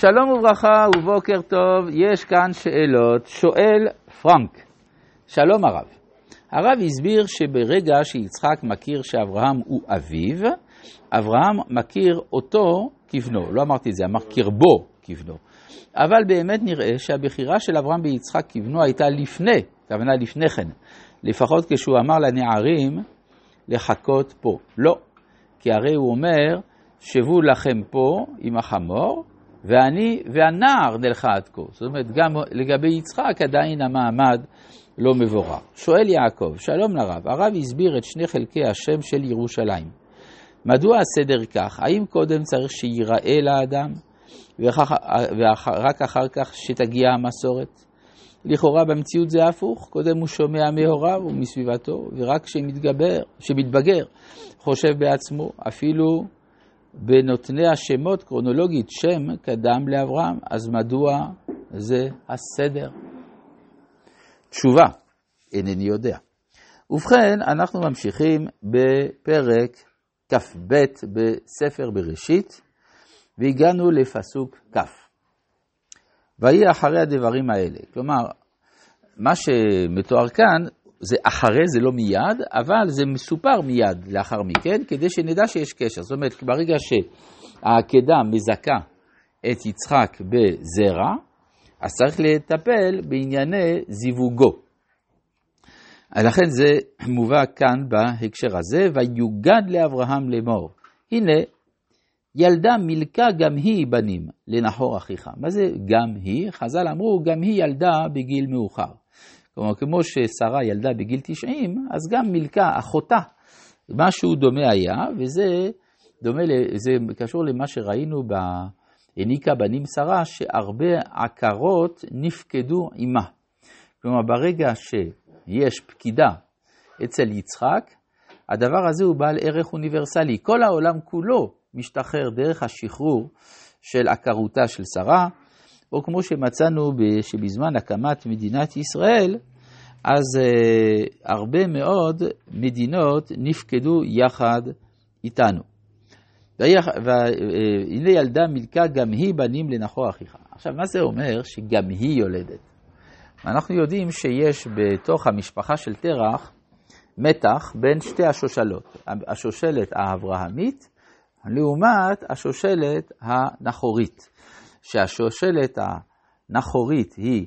שלום וברכה ובוקר טוב, יש כאן שאלות. שואל פרנק, שלום הרב. הרב הסביר שברגע שיצחק מכיר שאברהם הוא אביו, אברהם מכיר אותו כבנו. לא אמרתי את זה, אמר קרבו כבנו. אבל באמת נראה שהבחירה של אברהם ביצחק כבנו הייתה לפני, הכוונה לפני כן, לפחות כשהוא אמר לנערים לחכות פה. לא, כי הרי הוא אומר, שבו לכם פה עם החמור, ואני והנער נלכה עד כה. זאת אומרת, גם לגבי יצחק עדיין המעמד לא מבורר. שואל יעקב, שלום לרב, הרב הסביר את שני חלקי השם של ירושלים. מדוע הסדר כך? האם קודם צריך שייראה לאדם, ורק אחר כך שתגיע המסורת? לכאורה במציאות זה הפוך, קודם הוא שומע מהוריו ומסביבתו, ורק כשמתגבר, כשמתבגר, חושב בעצמו, אפילו בנותני השמות קרונולוגית שם קדם לאברהם, אז מדוע זה הסדר? תשובה, אינני יודע. ובכן, אנחנו ממשיכים בפרק כ"ב בספר בראשית, והגענו לפסוק כ'. ויהי אחרי הדברים האלה. כלומר, מה שמתואר כאן, זה אחרי, זה לא מיד, אבל זה מסופר מיד לאחר מכן, כדי שנדע שיש קשר. זאת אומרת, ברגע שהעקדה מזכה את יצחק בזרע, אז צריך לטפל בענייני זיווגו. לכן זה מובא כאן בהקשר הזה, ויוגד לאברהם לאמור. הנה, ילדה מילכה גם היא בנים לנחור אחיך. מה זה גם היא? חז"ל אמרו, גם היא ילדה בגיל מאוחר. כלומר, כמו ששרה ילדה בגיל 90, אז גם מילכה, אחותה, משהו דומה היה, וזה דומה, זה קשור למה שראינו העניקה בנים שרה, שהרבה עקרות נפקדו עימה. כלומר, ברגע שיש פקידה אצל יצחק, הדבר הזה הוא בעל ערך אוניברסלי. כל העולם כולו משתחרר דרך השחרור של עקרותה של שרה, או כמו שמצאנו שבזמן הקמת מדינת ישראל, אז uh, הרבה מאוד מדינות נפקדו יחד איתנו. והנה ילדה מילכה גם היא בנים לנחור אחיך. עכשיו, מה זה אומר שגם היא יולדת? אנחנו יודעים שיש בתוך המשפחה של תרח מתח בין שתי השושלות, השושלת האברהמית לעומת השושלת הנחורית. שהשושלת הנחורית היא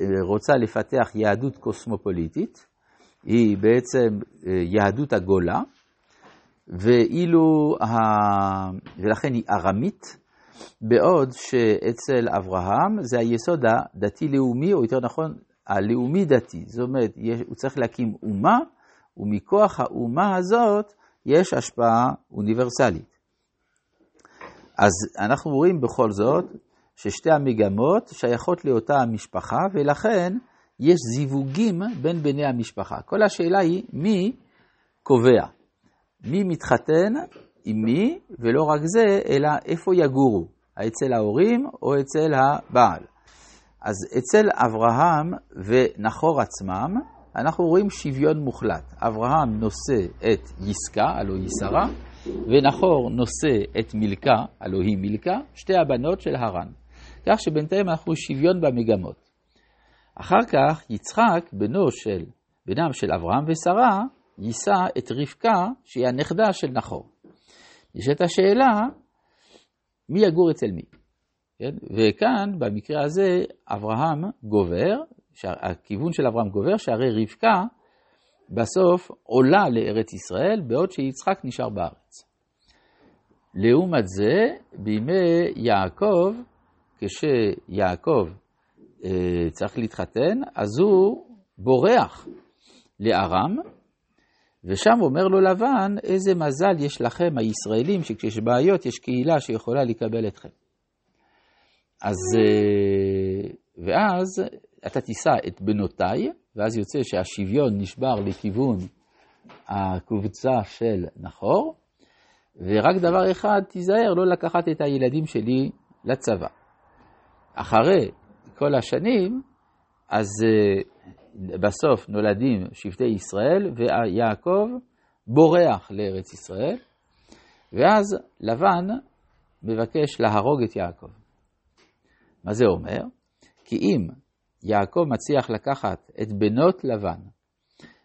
אה, רוצה לפתח יהדות קוסמופוליטית, היא בעצם אה, יהדות הגולה, ואילו, ה... ולכן היא ארמית, בעוד שאצל אברהם זה היסוד הדתי-לאומי, או יותר נכון, הלאומי-דתי. זאת אומרת, הוא צריך להקים אומה, ומכוח האומה הזאת יש השפעה אוניברסלית. אז אנחנו רואים בכל זאת ששתי המגמות שייכות לאותה המשפחה, ולכן יש זיווגים בין בני המשפחה. כל השאלה היא מי קובע, מי מתחתן עם מי, ולא רק זה, אלא איפה יגורו, אצל ההורים או אצל הבעל. אז אצל אברהם ונחור עצמם, אנחנו רואים שוויון מוחלט. אברהם נושא את יסקה, הלוא היא שרה, ונחור נושא את מילכה, הלוא היא מילכה, שתי הבנות של הרן. כך שבינתיים אנחנו שוויון במגמות. אחר כך יצחק, בנו של, בנם של אברהם ושרה, יישא את רבקה, שהיא הנכדה של נחור. יש את השאלה, מי יגור אצל מי? כן? וכאן, במקרה הזה, אברהם גובר, הכיוון של אברהם גובר, שהרי רבקה בסוף עולה לארץ ישראל, בעוד שיצחק נשאר בארץ. לעומת זה, בימי יעקב, כשיעקב אה, צריך להתחתן, אז הוא בורח לארם, ושם אומר לו לבן, איזה מזל יש לכם, הישראלים, שכשיש בעיות יש קהילה שיכולה לקבל אתכם. אז, אה, ואז אתה תישא את בנותיי, ואז יוצא שהשוויון נשבר לכיוון הקבוצה של נחור, ורק דבר אחד, תיזהר לא לקחת את הילדים שלי לצבא. אחרי כל השנים, אז אה, בסוף נולדים שבטי ישראל, ויעקב בורח לארץ ישראל, ואז לבן מבקש להרוג את יעקב. מה זה אומר? כי אם יעקב מצליח לקחת את בנות לבן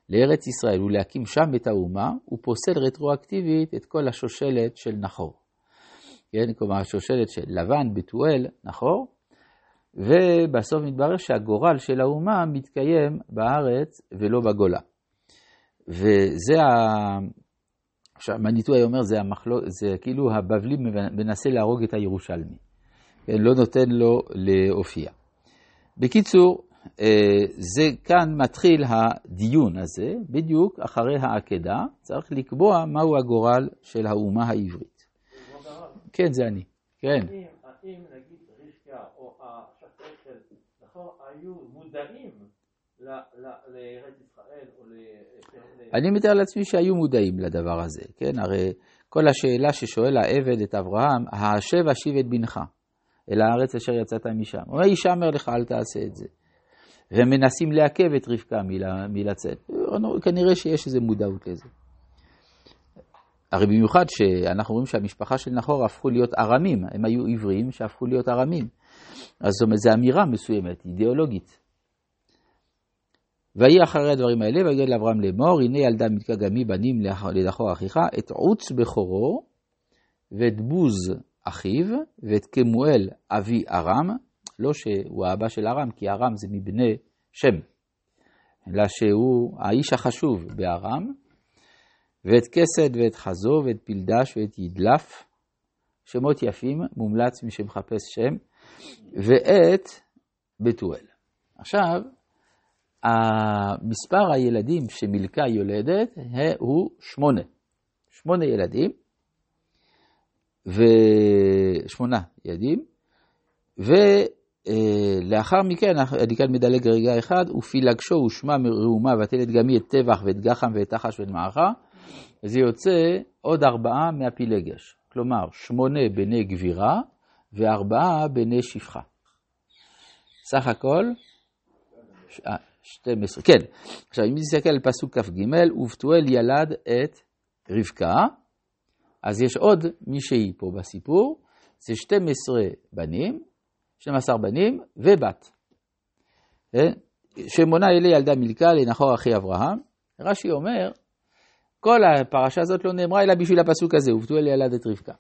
לארץ ישראל ולהקים שם את האומה, הוא פוסל רטרואקטיבית את כל השושלת של נחור. כן, כלומר השושלת של לבן, בתואל, נחור, ובסוף מתברר שהגורל של האומה מתקיים בארץ ולא בגולה. וזה ה... עכשיו, מניטוי אומר, זה, המחלו... זה כאילו הבבלי מנסה להרוג את הירושלמי. כן, לא נותן לו להופיע. בקיצור, אה, זה כאן מתחיל הדיון הזה, בדיוק אחרי העקדה, צריך לקבוע מהו הגורל של האומה העברית. כן, זה אני. כן. האם נגיד רבקה או השופט של נחור היו מודעים לארץ ישראל או ל... אני מתאר לעצמי שהיו מודעים לדבר הזה, כן? הרי כל השאלה ששואל העבד את אברהם, השב אשיב את בנך אל הארץ אשר יצאת משם. אומר, ישמר לך, אל תעשה את זה. והם מנסים לעכב את רבקה מלצאת. כנראה שיש איזו מודעות לזה. הרי במיוחד שאנחנו רואים שהמשפחה של נחור הפכו להיות ארמים, הם היו עברים שהפכו להיות ארמים. אז זאת אומרת, זו אמירה מסוימת, אידיאולוגית. ויהי אחרי הדברים האלה, ויגד לאברהם לאמור, הנה ילדה מתקה גמי בנים לנחור אחיך, את עוץ בכורו, ואת בוז אחיו, ואת כמואל אבי ארם, לא שהוא האבא של ארם, כי ארם זה מבני שם, אלא שהוא האיש החשוב בארם, ואת כסד ואת חזו ואת פלדש ואת ידלף, שמות יפים, מומלץ מי שמחפש שם, ואת בתואל. עכשיו, מספר הילדים שמילכה יולדת הוא שמונה. שמונה ילדים, ושמונה ילדים, ולאחר מכן, אני כאן מדלג רגע אחד, ופילגשו ושמע מראומה ותלת גמי את טבח ואת גחם ואת תחש ואת מערכה, זה יוצא עוד ארבעה מהפילגש. כלומר, שמונה בני גבירה וארבעה בני שפחה. סך הכל, 12, כן. עכשיו, אם נסתכל על פסוק כ"ג, ובתואל ילד את רבקה, אז יש עוד מישהי פה בסיפור, זה 12 בנים, 12 בנים ובת. כן? שמונה אלה ילדה מילכה לנחור אחי אברהם. רש"י אומר, כל הפרשה הזאת לא נאמרה אלא בשביל הפסוק הזה, ובתואל ילד את רבקה.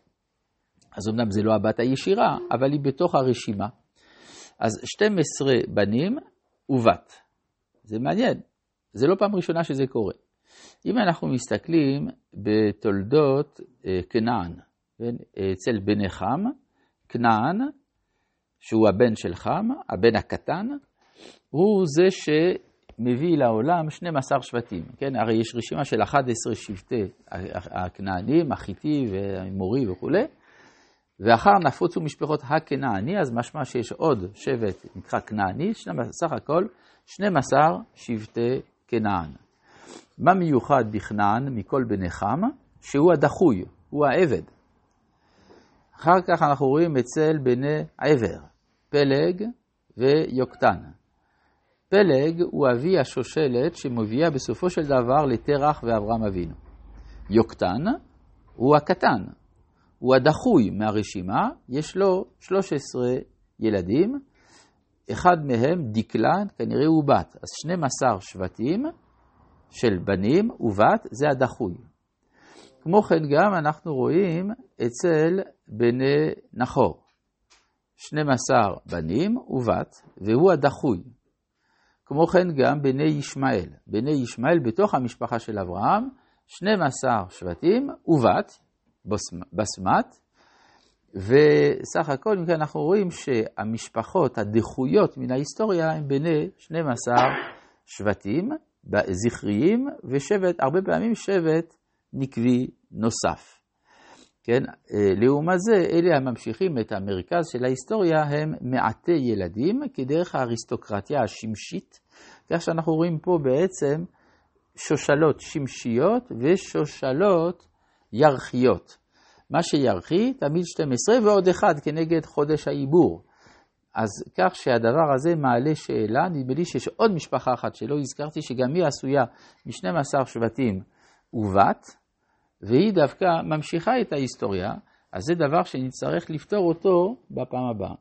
אז אמנם זה לא הבת הישירה, אבל היא בתוך הרשימה. אז 12 בנים ובת. זה מעניין, זה לא פעם ראשונה שזה קורה. אם אנחנו מסתכלים בתולדות אה, כנען, כן? אצל בני חם, כנען, שהוא הבן של חם, הבן הקטן, הוא זה שמביא לעולם 12 שבטים, כן? הרי יש רשימה של 11 שבטי הכנענים, החיטי והאמורי וכולי, ואחר נפוצו משפחות הכנעני, אז משמע שיש עוד שבט נקרא כנעני, סך הכל 12 שבטי כנען. מה מיוחד בכנען מכל בני חם? שהוא הדחוי, הוא העבד. אחר כך אנחנו רואים אצל בני עבר, פלג ויוקטן. פלג הוא אבי השושלת שמביאה בסופו של דבר לתרח ואברהם אבינו. יוקטן הוא הקטן, הוא הדחוי מהרשימה, יש לו 13 ילדים, אחד מהם דקלה, כנראה הוא בת, אז 12 שבטים של בנים ובת זה הדחוי. כמו כן גם אנחנו רואים אצל בני נחור, 12 בנים ובת, והוא הדחוי. כמו כן גם בני ישמעאל. בני ישמעאל בתוך המשפחה של אברהם, 12 שבטים ובת, בסמת, וסך הכל, אם כן, אנחנו רואים שהמשפחות הדחויות מן ההיסטוריה הם בני 12 שבטים זכריים, ושבט, הרבה פעמים שבט נקבי נוסף. כן, לעומת זה, אלה הממשיכים את המרכז של ההיסטוריה הם מעטי ילדים, כדרך האריסטוקרטיה השמשית, כך שאנחנו רואים פה בעצם שושלות שמשיות ושושלות ירחיות. מה שירחי, תמיד 12 ועוד אחד כנגד חודש העיבור. אז כך שהדבר הזה מעלה שאלה, נדמה לי שיש עוד משפחה אחת שלא הזכרתי, שגם היא עשויה מ-12 שבטים ובת, והיא דווקא ממשיכה את ההיסטוריה, אז זה דבר שנצטרך לפתור אותו בפעם הבאה.